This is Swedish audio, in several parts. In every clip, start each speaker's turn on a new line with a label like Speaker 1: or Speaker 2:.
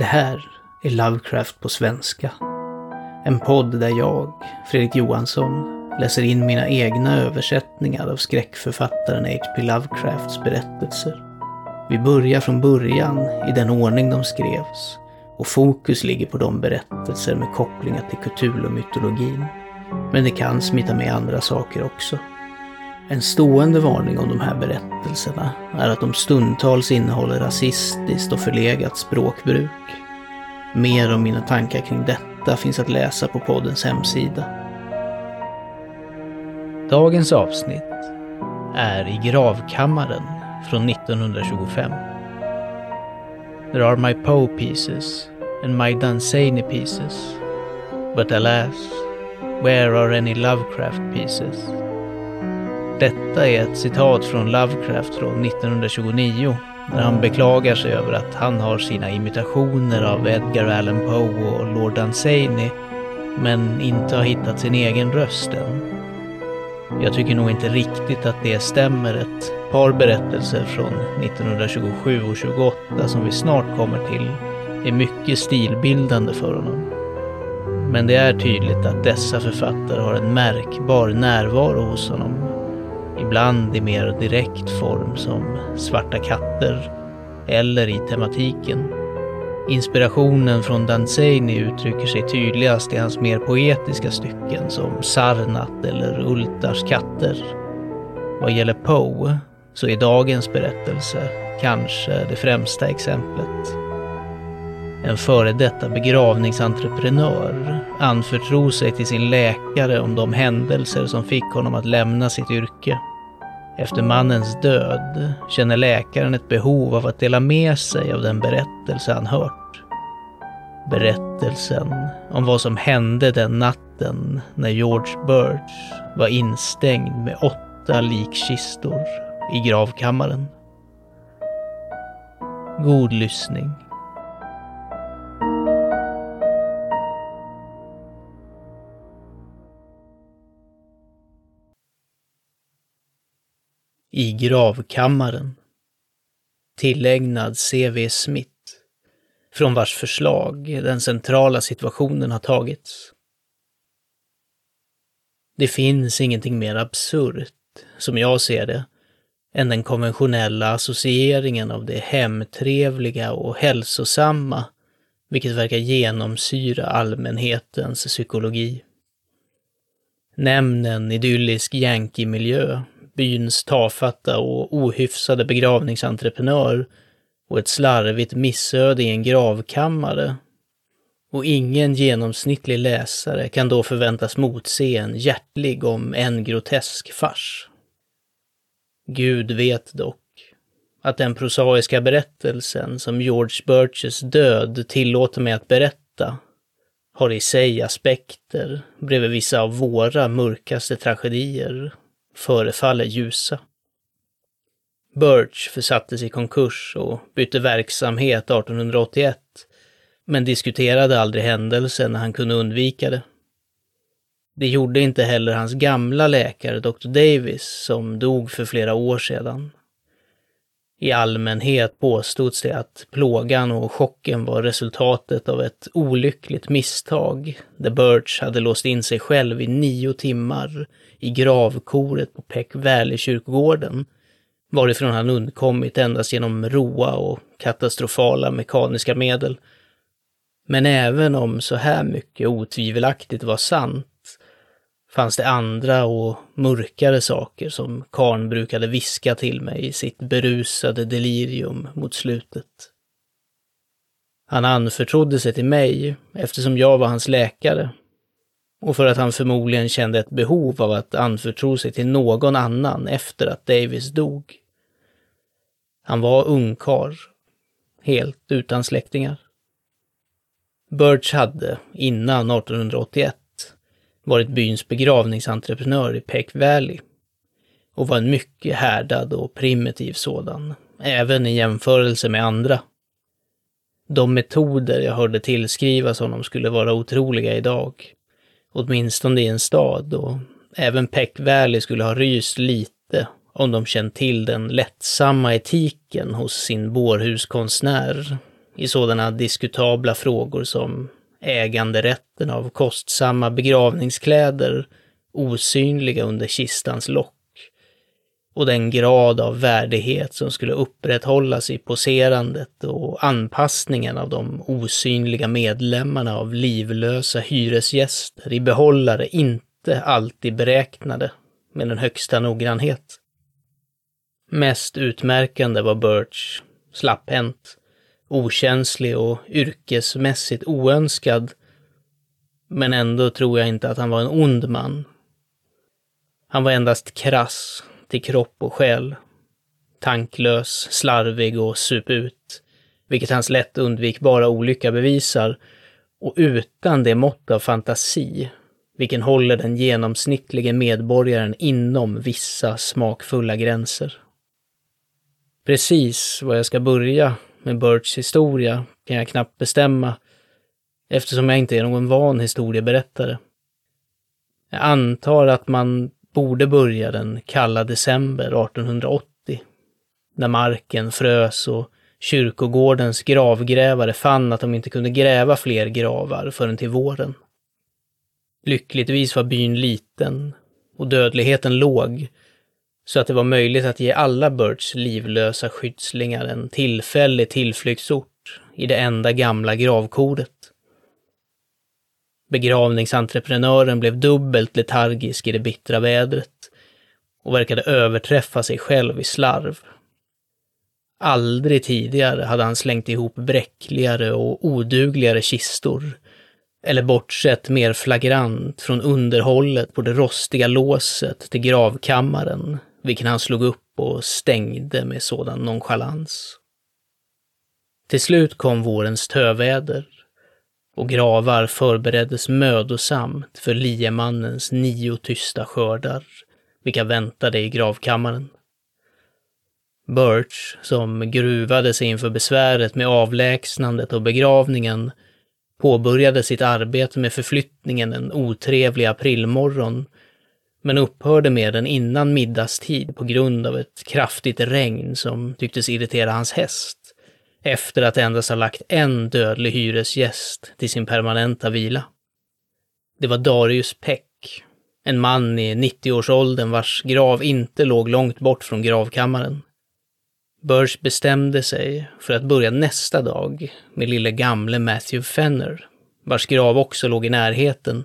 Speaker 1: Det här är Lovecraft på svenska. En podd där jag, Fredrik Johansson, läser in mina egna översättningar av skräckförfattaren H.P. Lovecrafts berättelser. Vi börjar från början i den ordning de skrevs och fokus ligger på de berättelser med kopplingar till Cthulhu-mytologin. Men det kan smita med andra saker också. En stående varning om de här berättelserna är att de stundtals innehåller rasistiskt och förlegat språkbruk. Mer om mina tankar kring detta finns att läsa på poddens hemsida. Dagens avsnitt är i gravkammaren från 1925. There are my Poe pieces and my Dunsany pieces. But alas, where are any Lovecraft pieces? Detta är ett citat från Lovecraft från 1929 när han beklagar sig över att han har sina imitationer av Edgar Allan Poe och Lord Dunsany men inte har hittat sin egen röst än. Jag tycker nog inte riktigt att det stämmer. Ett par berättelser från 1927 och 28 som vi snart kommer till är mycket stilbildande för honom. Men det är tydligt att dessa författare har en märkbar närvaro hos honom. Ibland i mer direkt form som Svarta katter eller i tematiken. Inspirationen från Danzini uttrycker sig tydligast i hans mer poetiska stycken som Sarnat eller Ultars katter. Vad gäller Poe så är dagens berättelse kanske det främsta exemplet. En före detta begravningsentreprenör anförtror sig till sin läkare om de händelser som fick honom att lämna sitt yrke. Efter mannens död känner läkaren ett behov av att dela med sig av den berättelse han hört. Berättelsen om vad som hände den natten när George Birch var instängd med åtta likkistor i gravkammaren. God lyssning. I gravkammaren. Tillägnad C.V. Smith från vars förslag den centrala situationen har tagits. Det finns ingenting mer absurt, som jag ser det, än den konventionella associeringen av det hemtrevliga och hälsosamma, vilket verkar genomsyra allmänhetens psykologi. Nämn en idyllisk yankee-miljö, byns tafatta och ohyfsade begravningsentreprenör och ett slarvigt missöde i en gravkammare. Och ingen genomsnittlig läsare kan då förväntas motse en hjärtlig om en grotesk fars. Gud vet dock att den prosaiska berättelsen som George Birches död tillåter mig att berätta har i sig aspekter bredvid vissa av våra mörkaste tragedier förefaller ljusa. Birch försattes i konkurs och bytte verksamhet 1881, men diskuterade aldrig händelsen när han kunde undvika det. Det gjorde inte heller hans gamla läkare, Dr. Davis, som dog för flera år sedan. I allmänhet påstods det att plågan och chocken var resultatet av ett olyckligt misstag, där Birch hade låst in sig själv i nio timmar i gravkoret på Peck Valley-kyrkogården varifrån han undkommit endast genom roa och katastrofala mekaniska medel. Men även om så här mycket otvivelaktigt var sant, fanns det andra och mörkare saker som karn brukade viska till mig i sitt berusade delirium mot slutet. Han anförtrodde sig till mig eftersom jag var hans läkare och för att han förmodligen kände ett behov av att anförtro sig till någon annan efter att Davis dog. Han var ungkar, helt utan släktingar. Birch hade, innan 1881, varit byns begravningsentreprenör i Peck Valley och var en mycket härdad och primitiv sådan, även i jämförelse med andra. De metoder jag hörde tillskrivas honom skulle vara otroliga idag, åtminstone i en stad, och även Peck Valley skulle ha ryst lite om de känt till den lättsamma etiken hos sin bårhuskonstnär i sådana diskutabla frågor som äganderätten av kostsamma begravningskläder osynliga under kistans lock och den grad av värdighet som skulle upprätthållas i poserandet och anpassningen av de osynliga medlemmarna av livlösa hyresgäster i behållare inte alltid beräknade med den högsta noggrannhet. Mest utmärkande var Birch slapphänt, okänslig och yrkesmässigt oönskad. Men ändå tror jag inte att han var en ond man. Han var endast krass till kropp och själ. Tanklös, slarvig och sup ut, vilket hans lätt undvikbara olycka bevisar, och utan det mått av fantasi vilken håller den genomsnittlige medborgaren inom vissa smakfulla gränser. Precis var jag ska börja med Birchs historia kan jag knappt bestämma, eftersom jag inte är någon van historieberättare. Jag antar att man borde börja den kalla december 1880, när marken frös och kyrkogårdens gravgrävare fann att de inte kunde gräva fler gravar förrän till våren. Lyckligtvis var byn liten och dödligheten låg, så att det var möjligt att ge alla Birds livlösa skyddslingar en tillfällig tillflyktsort i det enda gamla gravkoret. Begravningsentreprenören blev dubbelt letargisk i det bittra vädret och verkade överträffa sig själv i slarv. Aldrig tidigare hade han slängt ihop bräckligare och odugligare kistor, eller bortsett mer flagrant från underhållet på det rostiga låset till gravkammaren, vilken han slog upp och stängde med sådan nonchalans. Till slut kom vårens töväder och gravar förbereddes mödosamt för liemannens nio tysta skördar, vilka väntade i gravkammaren. Birch, som gruvade sig inför besväret med avlägsnandet och begravningen, påbörjade sitt arbete med förflyttningen en otrevlig aprilmorgon, men upphörde med den innan middagstid på grund av ett kraftigt regn som tycktes irritera hans häst efter att endast ha lagt en dödlig hyresgäst till sin permanenta vila. Det var Darius Peck, en man i 90-årsåldern vars grav inte låg långt bort från gravkammaren. Burge bestämde sig för att börja nästa dag med lille gamle Matthew Fenner, vars grav också låg i närheten,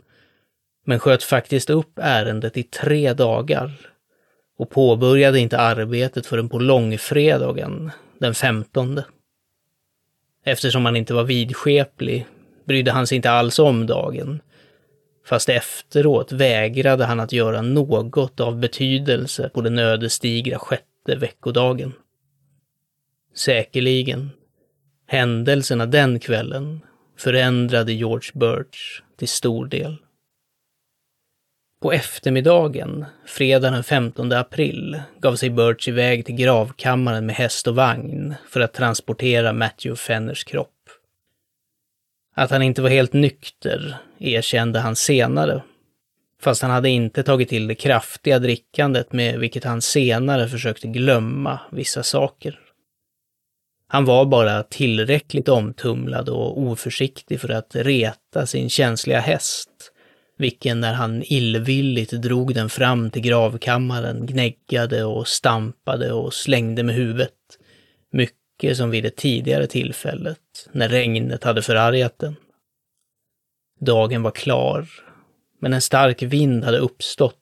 Speaker 1: men sköt faktiskt upp ärendet i tre dagar och påbörjade inte arbetet förrän på långfredagen den 15. Eftersom han inte var vidskeplig brydde han sig inte alls om dagen. Fast efteråt vägrade han att göra något av betydelse på den ödesdigra sjätte veckodagen. Säkerligen, händelserna den kvällen förändrade George Birch till stor del. På eftermiddagen, fredagen den 15 april, gav sig Birch iväg till gravkammaren med häst och vagn för att transportera Matthew Fenners kropp. Att han inte var helt nykter erkände han senare, fast han hade inte tagit till det kraftiga drickandet med vilket han senare försökte glömma vissa saker. Han var bara tillräckligt omtumlad och oförsiktig för att reta sin känsliga häst vilken när han illvilligt drog den fram till gravkammaren gnäggade och stampade och slängde med huvudet. Mycket som vid det tidigare tillfället, när regnet hade förargat den. Dagen var klar, men en stark vind hade uppstått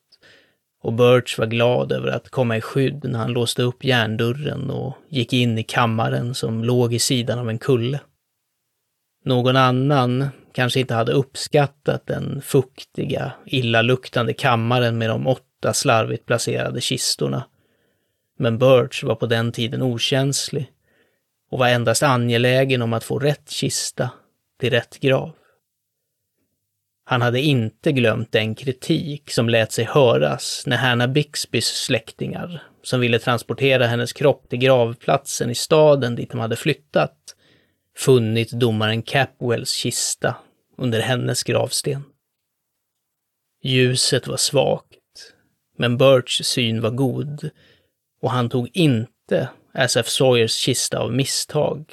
Speaker 1: och Birch var glad över att komma i skydd när han låste upp järndörren och gick in i kammaren som låg i sidan av en kulle. Någon annan kanske inte hade uppskattat den fuktiga, illaluktande kammaren med de åtta slarvigt placerade kistorna. Men Birch var på den tiden okänslig och var endast angelägen om att få rätt kista till rätt grav. Han hade inte glömt den kritik som lät sig höras när Hanna Bixbys släktingar, som ville transportera hennes kropp till gravplatsen i staden dit de hade flyttat, funnit domaren Capwells kista under hennes gravsten. Ljuset var svagt, men Birchs syn var god och han tog inte SF Sawyers kista av misstag,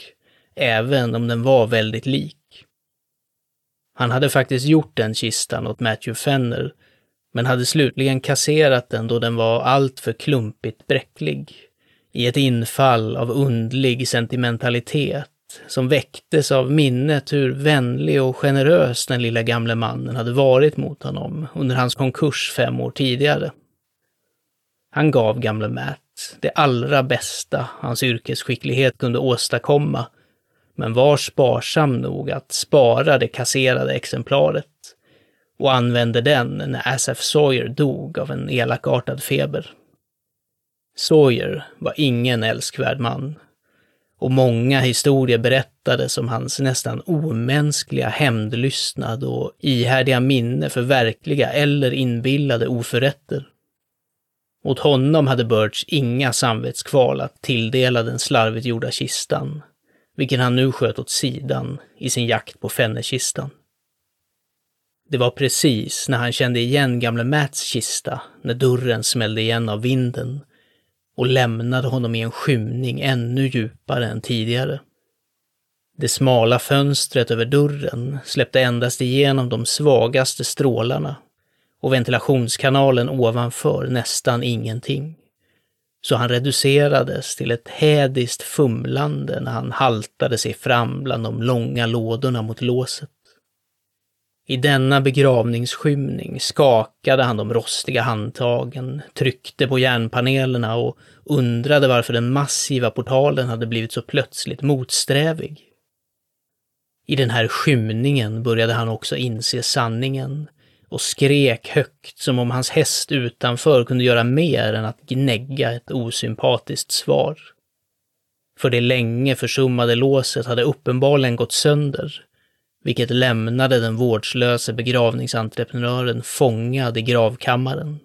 Speaker 1: även om den var väldigt lik. Han hade faktiskt gjort den kistan åt Matthew Fenner, men hade slutligen kasserat den då den var alltför klumpigt bräcklig. I ett infall av undlig sentimentalitet som väcktes av minnet hur vänlig och generös den lilla gamle mannen hade varit mot honom under hans konkurs fem år tidigare. Han gav gamle Matt det allra bästa hans yrkesskicklighet kunde åstadkomma, men var sparsam nog att spara det kasserade exemplaret och använde den när Asaf Sawyer dog av en elakartad feber. Sawyer var ingen älskvärd man och många historier berättades om hans nästan omänskliga hämndlystnad och ihärdiga minne för verkliga eller inbillade oförrätter. Mot honom hade Birch inga samvetskval att tilldela den slarvigt gjorda kistan, vilken han nu sköt åt sidan i sin jakt på fennekistan. Det var precis när han kände igen gamle Mats kista, när dörren smällde igen av vinden och lämnade honom i en skymning ännu djupare än tidigare. Det smala fönstret över dörren släppte endast igenom de svagaste strålarna och ventilationskanalen ovanför nästan ingenting. Så han reducerades till ett hädiskt fumlande när han haltade sig fram bland de långa lådorna mot låset. I denna begravningsskymning skakade han de rostiga handtagen, tryckte på järnpanelerna och undrade varför den massiva portalen hade blivit så plötsligt motsträvig. I den här skymningen började han också inse sanningen och skrek högt som om hans häst utanför kunde göra mer än att gnägga ett osympatiskt svar. För det länge försummade låset hade uppenbarligen gått sönder vilket lämnade den vårdslöse begravningsentreprenören fångad i gravkammaren.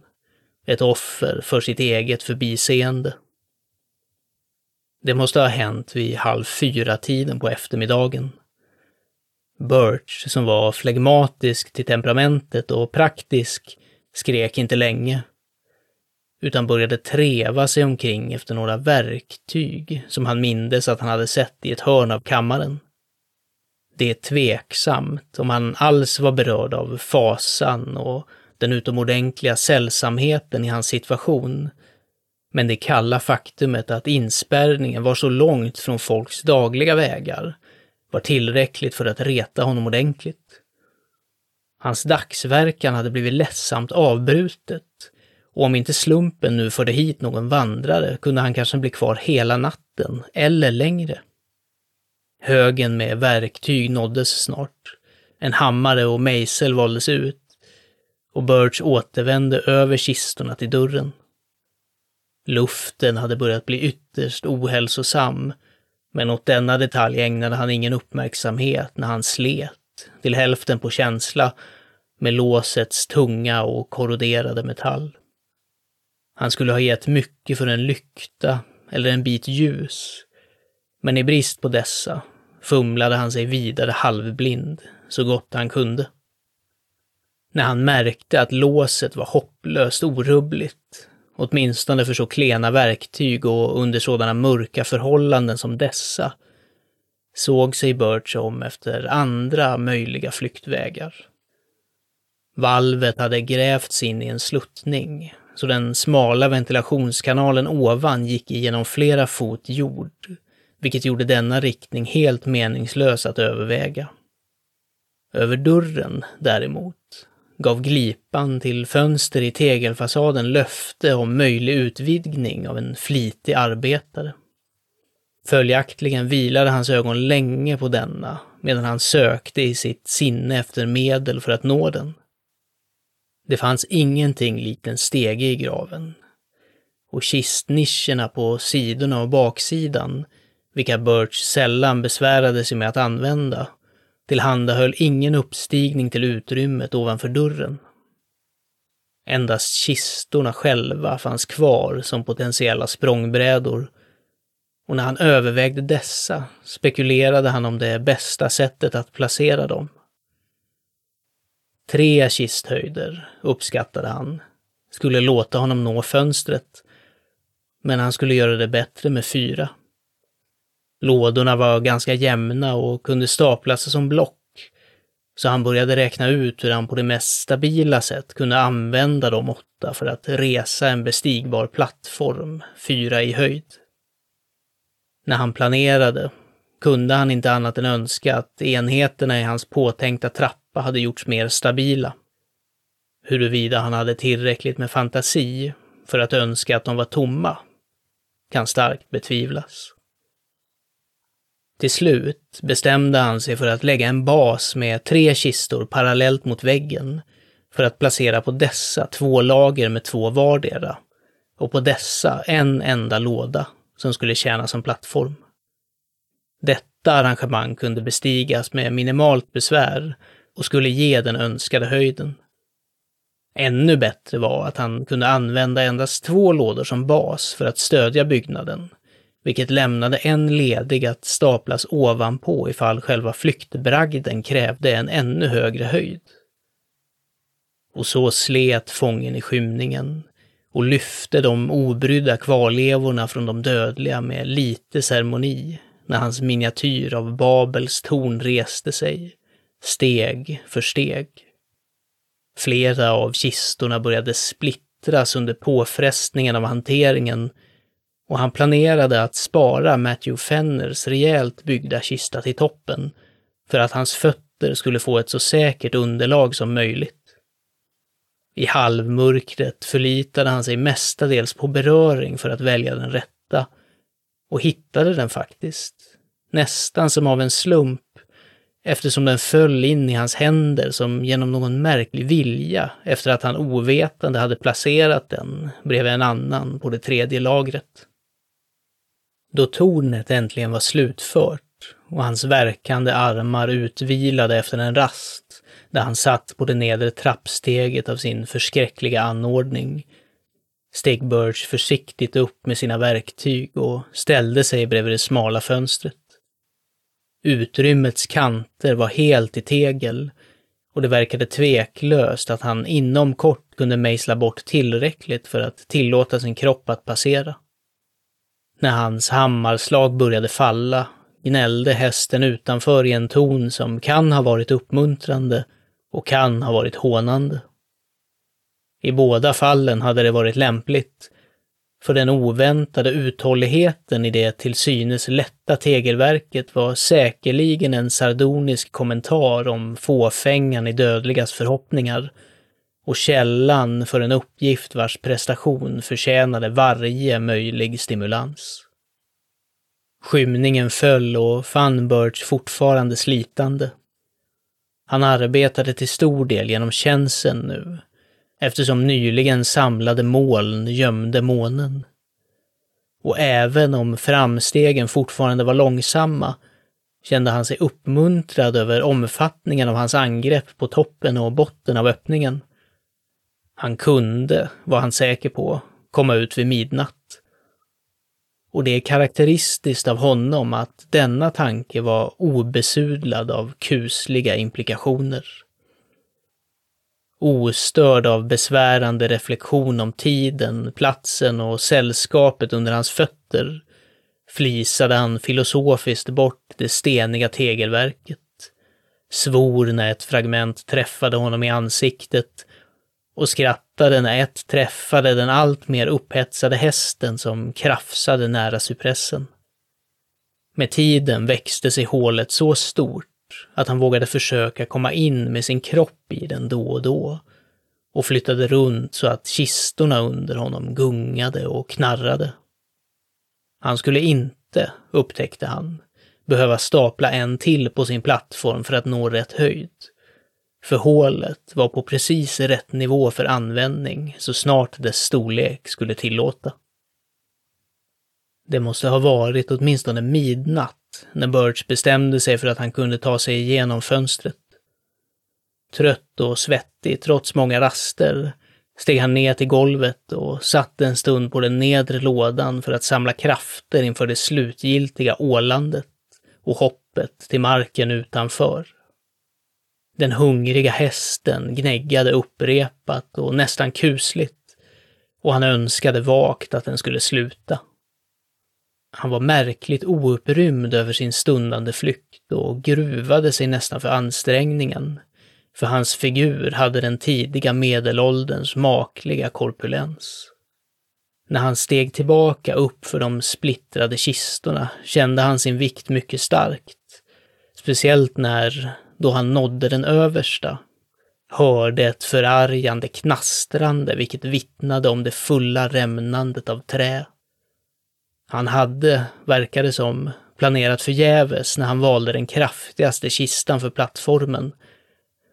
Speaker 1: Ett offer för sitt eget förbiseende. Det måste ha hänt vid halv fyra-tiden på eftermiddagen. Birch, som var flegmatisk till temperamentet och praktisk, skrek inte länge, utan började treva sig omkring efter några verktyg som han mindes att han hade sett i ett hörn av kammaren. Det är tveksamt om han alls var berörd av fasan och den utomordentliga sällsamheten i hans situation. Men det kalla faktumet att inspärrningen var så långt från folks dagliga vägar var tillräckligt för att reta honom ordentligt. Hans dagsverkan hade blivit ledsamt avbrutet och om inte slumpen nu förde hit någon vandrare kunde han kanske bli kvar hela natten eller längre. Högen med verktyg nåddes snart. En hammare och mejsel valdes ut och Birch återvände över kistorna till dörren. Luften hade börjat bli ytterst ohälsosam, men åt denna detalj ägnade han ingen uppmärksamhet när han slet, till hälften på känsla, med låsets tunga och korroderade metall. Han skulle ha gett mycket för en lykta eller en bit ljus, men i brist på dessa fumlade han sig vidare halvblind, så gott han kunde. När han märkte att låset var hopplöst orubbligt, åtminstone för så klena verktyg och under sådana mörka förhållanden som dessa, såg sig Birch om efter andra möjliga flyktvägar. Valvet hade grävts in i en sluttning, så den smala ventilationskanalen ovan gick igenom flera fot jord vilket gjorde denna riktning helt meningslös att överväga. Över dörren, däremot, gav glipan till fönster i tegelfasaden löfte om möjlig utvidgning av en flitig arbetare. Följaktligen vilade hans ögon länge på denna, medan han sökte i sitt sinne efter medel för att nå den. Det fanns ingenting likt en stege i graven, och kistnischerna på sidorna och baksidan vilka Birch sällan besvärade sig med att använda, tillhandahöll ingen uppstigning till utrymmet ovanför dörren. Endast kistorna själva fanns kvar som potentiella språngbrädor och när han övervägde dessa spekulerade han om det bästa sättet att placera dem. Tre kisthöjder, uppskattade han, skulle låta honom nå fönstret, men han skulle göra det bättre med fyra. Lådorna var ganska jämna och kunde staplas som block, så han började räkna ut hur han på det mest stabila sätt kunde använda de åtta för att resa en bestigbar plattform, fyra i höjd. När han planerade kunde han inte annat än önska att enheterna i hans påtänkta trappa hade gjorts mer stabila. Huruvida han hade tillräckligt med fantasi för att önska att de var tomma kan starkt betvivlas. Till slut bestämde han sig för att lägga en bas med tre kistor parallellt mot väggen för att placera på dessa två lager med två vardera och på dessa en enda låda som skulle tjäna som plattform. Detta arrangemang kunde bestigas med minimalt besvär och skulle ge den önskade höjden. Ännu bättre var att han kunde använda endast två lådor som bas för att stödja byggnaden, vilket lämnade en ledig att staplas ovanpå ifall själva flyktbragden krävde en ännu högre höjd. Och så slet fången i skymningen och lyfte de obrydda kvarlevorna från de dödliga med lite ceremoni när hans miniatyr av Babels torn reste sig, steg för steg. Flera av kistorna började splittras under påfrestningen av hanteringen och han planerade att spara Matthew Fenners rejält byggda kista till toppen för att hans fötter skulle få ett så säkert underlag som möjligt. I halvmörkret förlitade han sig mestadels på beröring för att välja den rätta och hittade den faktiskt, nästan som av en slump, eftersom den föll in i hans händer som genom någon märklig vilja efter att han ovetande hade placerat den bredvid en annan på det tredje lagret. Då tornet äntligen var slutfört och hans verkande armar utvilade efter en rast där han satt på det nedre trappsteget av sin förskräckliga anordning, steg Birch försiktigt upp med sina verktyg och ställde sig bredvid det smala fönstret. Utrymmets kanter var helt i tegel och det verkade tveklöst att han inom kort kunde mejsla bort tillräckligt för att tillåta sin kropp att passera. När hans hammarslag började falla gnällde hästen utanför i en ton som kan ha varit uppmuntrande och kan ha varit hånande. I båda fallen hade det varit lämpligt, för den oväntade uthålligheten i det till synes lätta tegelverket var säkerligen en sardonisk kommentar om fåfängan i dödligas förhoppningar och källan för en uppgift vars prestation förtjänade varje möjlig stimulans. Skymningen föll och fann Birch fortfarande slitande. Han arbetade till stor del genom känseln nu, eftersom nyligen samlade moln gömde månen. Och även om framstegen fortfarande var långsamma kände han sig uppmuntrad över omfattningen av hans angrepp på toppen och botten av öppningen. Han kunde, var han säker på, komma ut vid midnatt. Och det är karaktäristiskt av honom att denna tanke var obesudlad av kusliga implikationer. Ostörd av besvärande reflektion om tiden, platsen och sällskapet under hans fötter flisade han filosofiskt bort det steniga tegelverket, svor när ett fragment träffade honom i ansiktet och skrattade när ett träffade den alltmer upphetsade hästen som krafsade nära cypressen. Med tiden växte sig hålet så stort att han vågade försöka komma in med sin kropp i den då och då och flyttade runt så att kistorna under honom gungade och knarrade. Han skulle inte, upptäckte han, behöva stapla en till på sin plattform för att nå rätt höjd. För hålet var på precis rätt nivå för användning så snart dess storlek skulle tillåta. Det måste ha varit åtminstone midnatt när Birch bestämde sig för att han kunde ta sig igenom fönstret. Trött och svettig trots många raster steg han ner till golvet och satt en stund på den nedre lådan för att samla krafter inför det slutgiltiga ålandet och hoppet till marken utanför. Den hungriga hästen gnäggade upprepat och nästan kusligt och han önskade vagt att den skulle sluta. Han var märkligt oupprymd över sin stundande flykt och gruvade sig nästan för ansträngningen, för hans figur hade den tidiga medelålderns makliga korpulens. När han steg tillbaka upp för de splittrade kistorna kände han sin vikt mycket starkt. Speciellt när, då han nådde den översta, hörde ett förargande knastrande vilket vittnade om det fulla rämnandet av trä. Han hade, verkade som, planerat förgäves när han valde den kraftigaste kistan för plattformen.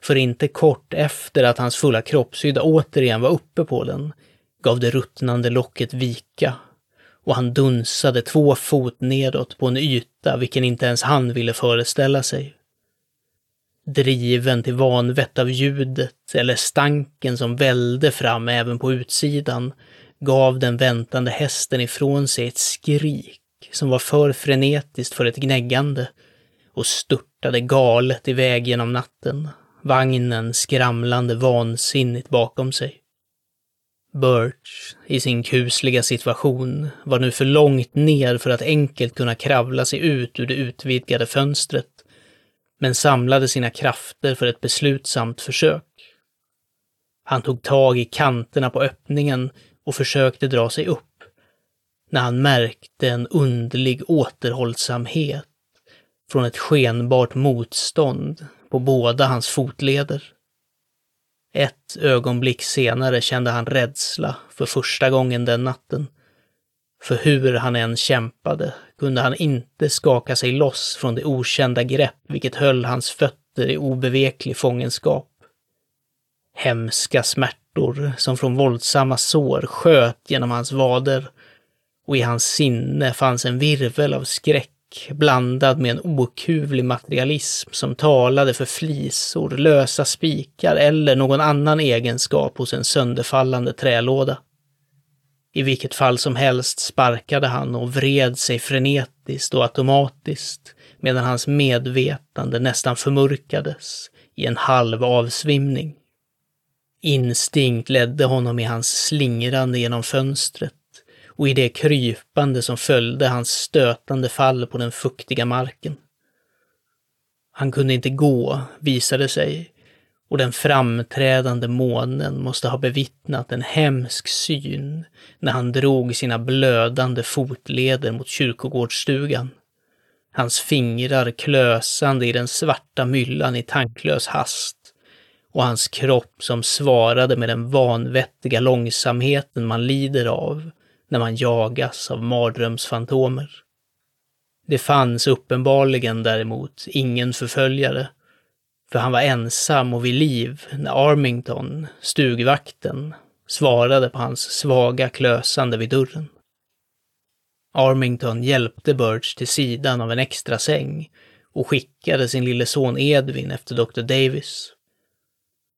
Speaker 1: För inte kort efter att hans fulla kroppshydda återigen var uppe på den gav det ruttnande locket vika och han dunsade två fot nedåt på en yta vilken inte ens han ville föreställa sig. Driven till vanvett av ljudet eller stanken som välde fram även på utsidan gav den väntande hästen ifrån sig ett skrik som var för frenetiskt för ett gnäggande och störtade galet iväg genom natten, vagnen skramlande vansinnigt bakom sig. Birch, i sin kusliga situation, var nu för långt ner för att enkelt kunna kravla sig ut ur det utvidgade fönstret, men samlade sina krafter för ett beslutsamt försök. Han tog tag i kanterna på öppningen och försökte dra sig upp, när han märkte en underlig återhållsamhet från ett skenbart motstånd på båda hans fotleder. Ett ögonblick senare kände han rädsla för första gången den natten. För hur han än kämpade kunde han inte skaka sig loss från det okända grepp vilket höll hans fötter i obeveklig fångenskap. Hemska smärtor som från våldsamma sår sköt genom hans vader och i hans sinne fanns en virvel av skräck blandad med en okuvlig materialism som talade för flisor, lösa spikar eller någon annan egenskap hos en sönderfallande trälåda. I vilket fall som helst sparkade han och vred sig frenetiskt och automatiskt medan hans medvetande nästan förmörkades i en halv avsvimning. Instinkt ledde honom i hans slingrande genom fönstret och i det krypande som följde hans stötande fall på den fuktiga marken. Han kunde inte gå, visade sig, och den framträdande månen måste ha bevittnat en hemsk syn när han drog sina blödande fotleder mot kyrkogårdsstugan. Hans fingrar klösande i den svarta myllan i tanklös hast och hans kropp som svarade med den vanvettiga långsamheten man lider av när man jagas av mardrömsfantomer. Det fanns uppenbarligen däremot ingen förföljare, för han var ensam och vid liv när Armington, stugvakten, svarade på hans svaga klösande vid dörren. Armington hjälpte Birch till sidan av en extra säng och skickade sin lille son Edvin efter Dr. Davis.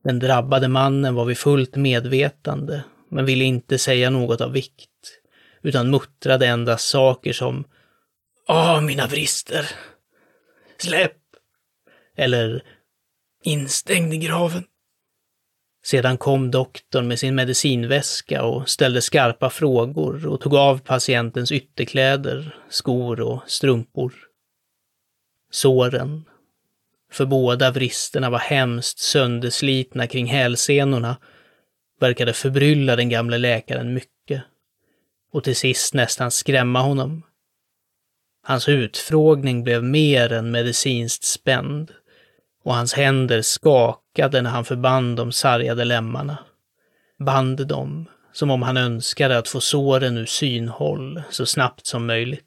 Speaker 1: Den drabbade mannen var vid fullt medvetande, men ville inte säga något av vikt utan muttrade endast saker som Åh, mina brister! Släpp! Eller instängd i graven. Sedan kom doktorn med sin medicinväska och ställde skarpa frågor och tog av patientens ytterkläder, skor och strumpor. Såren, för båda vristerna var hemskt sönderslitna kring hälsenorna, verkade förbrylla den gamle läkaren mycket och till sist nästan skrämma honom. Hans utfrågning blev mer än medicinskt spänd och hans händer skakade när han förband de sargade lemmarna. Band dem som om han önskade att få såren ur synhåll så snabbt som möjligt.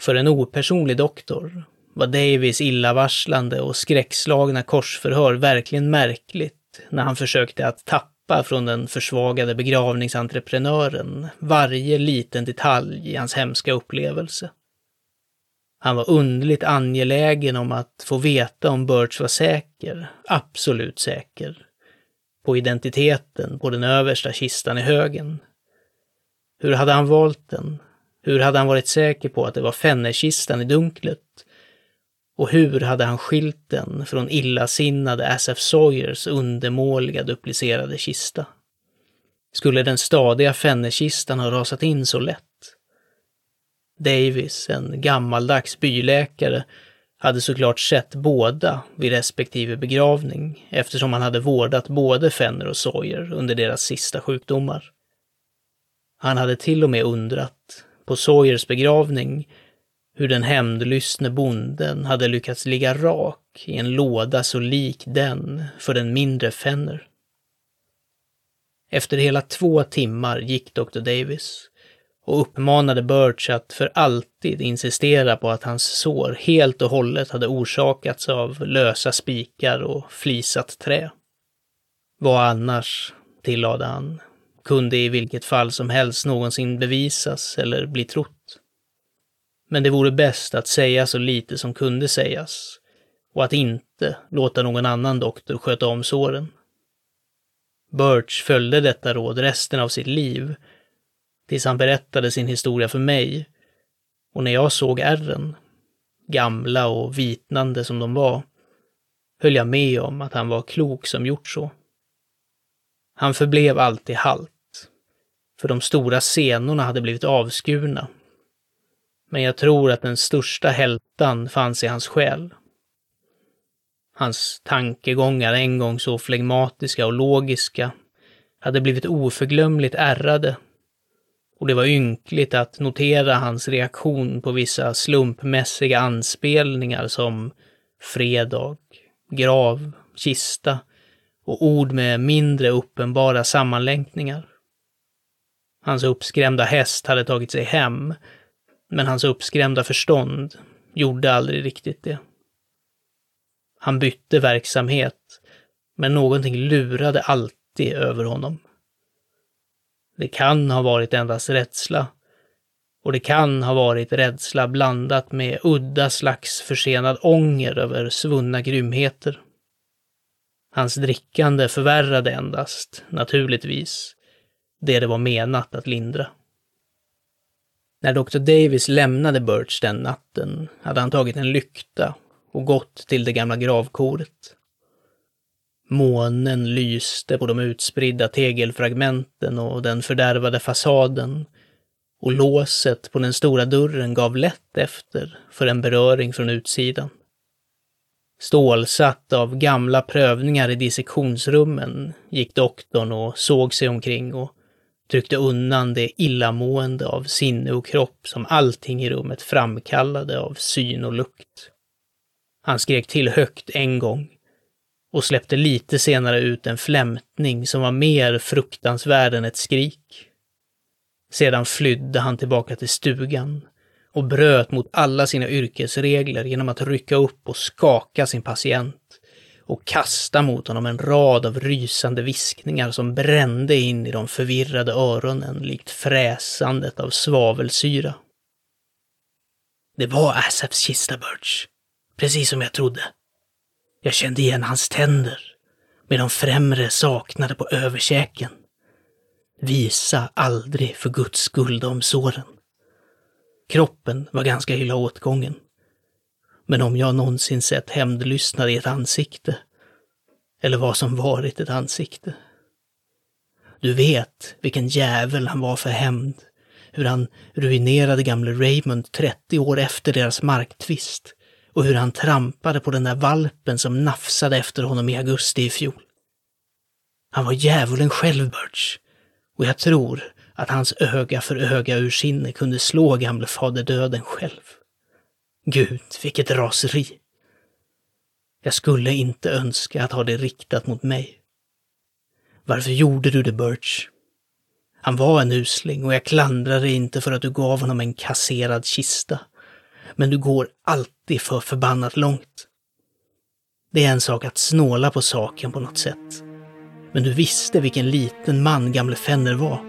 Speaker 1: För en opersonlig doktor var Davis illavarslande och skräckslagna korsförhör verkligen märkligt när han försökte att tappa från den försvagade begravningsentreprenören varje liten detalj i hans hemska upplevelse. Han var underligt angelägen om att få veta om Birch var säker, absolut säker, på identiteten på den översta kistan i högen. Hur hade han valt den? Hur hade han varit säker på att det var fennerkistan i dunklet? Och hur hade han skilt den från illasinnade Asaf Sawyers undermåliga duplicerade kista? Skulle den stadiga fennerkistan ha rasat in så lätt? Davis, en gammaldags byläkare, hade såklart sett båda vid respektive begravning eftersom han hade vårdat både Fenner och Sawyer under deras sista sjukdomar. Han hade till och med undrat, på Sawyers begravning, hur den hämndlystne bonden hade lyckats ligga rak i en låda så lik den för den mindre Fenner. Efter hela två timmar gick Dr. Davis och uppmanade Birch att för alltid insistera på att hans sår helt och hållet hade orsakats av lösa spikar och flisat trä. Vad annars, tillade han, kunde i vilket fall som helst någonsin bevisas eller bli trott. Men det vore bäst att säga så lite som kunde sägas och att inte låta någon annan doktor sköta om såren. Birch följde detta råd resten av sitt liv tills han berättade sin historia för mig. Och när jag såg ärren, gamla och vitnande som de var, höll jag med om att han var klok som gjort så. Han förblev alltid halt, för de stora senorna hade blivit avskurna. Men jag tror att den största hältan fanns i hans själ. Hans tankegångar, en gång så flegmatiska och logiska, hade blivit oförglömligt ärrade och det var ynkligt att notera hans reaktion på vissa slumpmässiga anspelningar som fredag, grav, kista och ord med mindre uppenbara sammanlänkningar. Hans uppskrämda häst hade tagit sig hem, men hans uppskrämda förstånd gjorde aldrig riktigt det. Han bytte verksamhet, men någonting lurade alltid över honom. Det kan ha varit endast rädsla. Och det kan ha varit rädsla blandat med udda slags försenad ånger över svunna grymheter. Hans drickande förvärrade endast, naturligtvis, det det var menat att lindra. När Dr. Davis lämnade Birch den natten hade han tagit en lykta och gått till det gamla gravkoret. Månen lyste på de utspridda tegelfragmenten och den fördärvade fasaden och låset på den stora dörren gav lätt efter för en beröring från utsidan. Stålsatt av gamla prövningar i dissektionsrummen gick doktorn och såg sig omkring och tryckte undan det illamående av sinne och kropp som allting i rummet framkallade av syn och lukt. Han skrek till högt en gång och släppte lite senare ut en flämtning som var mer fruktansvärd än ett skrik. Sedan flydde han tillbaka till stugan och bröt mot alla sina yrkesregler genom att rycka upp och skaka sin patient och kasta mot honom en rad av rysande viskningar som brände in i de förvirrade öronen likt fräsandet av svavelsyra. Det var Asap's kista, Birch. Precis som jag trodde. Jag kände igen hans tänder med de främre saknade på överkäken. Visa aldrig för guds skull de såren. Kroppen var ganska illa åtgången. Men om jag någonsin sett hämndlystnad i ett ansikte, eller vad som varit ett ansikte. Du vet vilken jävel han var för hämnd, hur han ruinerade gamle Raymond 30 år efter deras marktvist och hur han trampade på den där valpen som nafsade efter honom i augusti i fjol. Han var djävulen själv, Birch, och jag tror att hans öga för öga ur sinne kunde slå gamle fader döden själv. Gud, vilket raseri! Jag skulle inte önska att ha det riktat mot mig. Varför gjorde du det, Birch? Han var en usling och jag klandrar dig inte för att du gav honom en kasserad kista men du går alltid för förbannat långt. Det är en sak att snåla på saken på något sätt. Men du visste vilken liten man gamle Fenner var.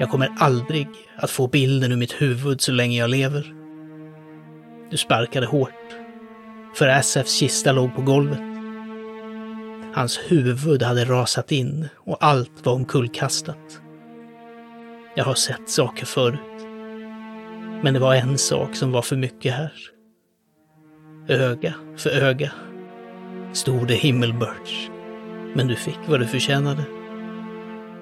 Speaker 1: Jag kommer aldrig att få bilden ur mitt huvud så länge jag lever. Du sparkade hårt. För Asafs kista låg på golvet. Hans huvud hade rasat in och allt var omkullkastat. Jag har sett saker förut. Men det var en sak som var för mycket här. Öga för öga. Stod det Himmelbirch. Men du fick vad du förtjänade.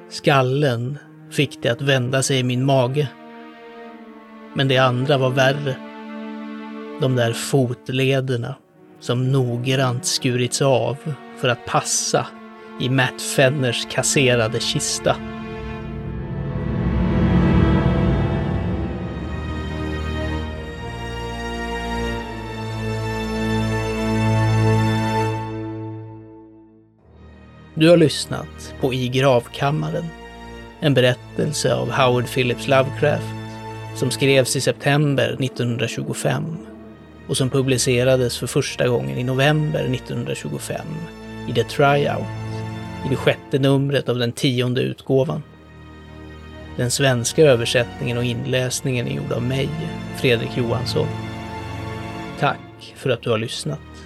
Speaker 1: Skallen fick det att vända sig i min mage. Men det andra var värre. De där fotlederna som noggrant skurits av för att passa i Matt Fenners kasserade kista. Du har lyssnat på I gravkammaren. En berättelse av Howard Phillips Lovecraft som skrevs i september 1925 och som publicerades för första gången i november 1925 i The Tryout, i det sjätte numret av den tionde utgåvan. Den svenska översättningen och inläsningen är gjord av mig, Fredrik Johansson. Tack för att du har lyssnat.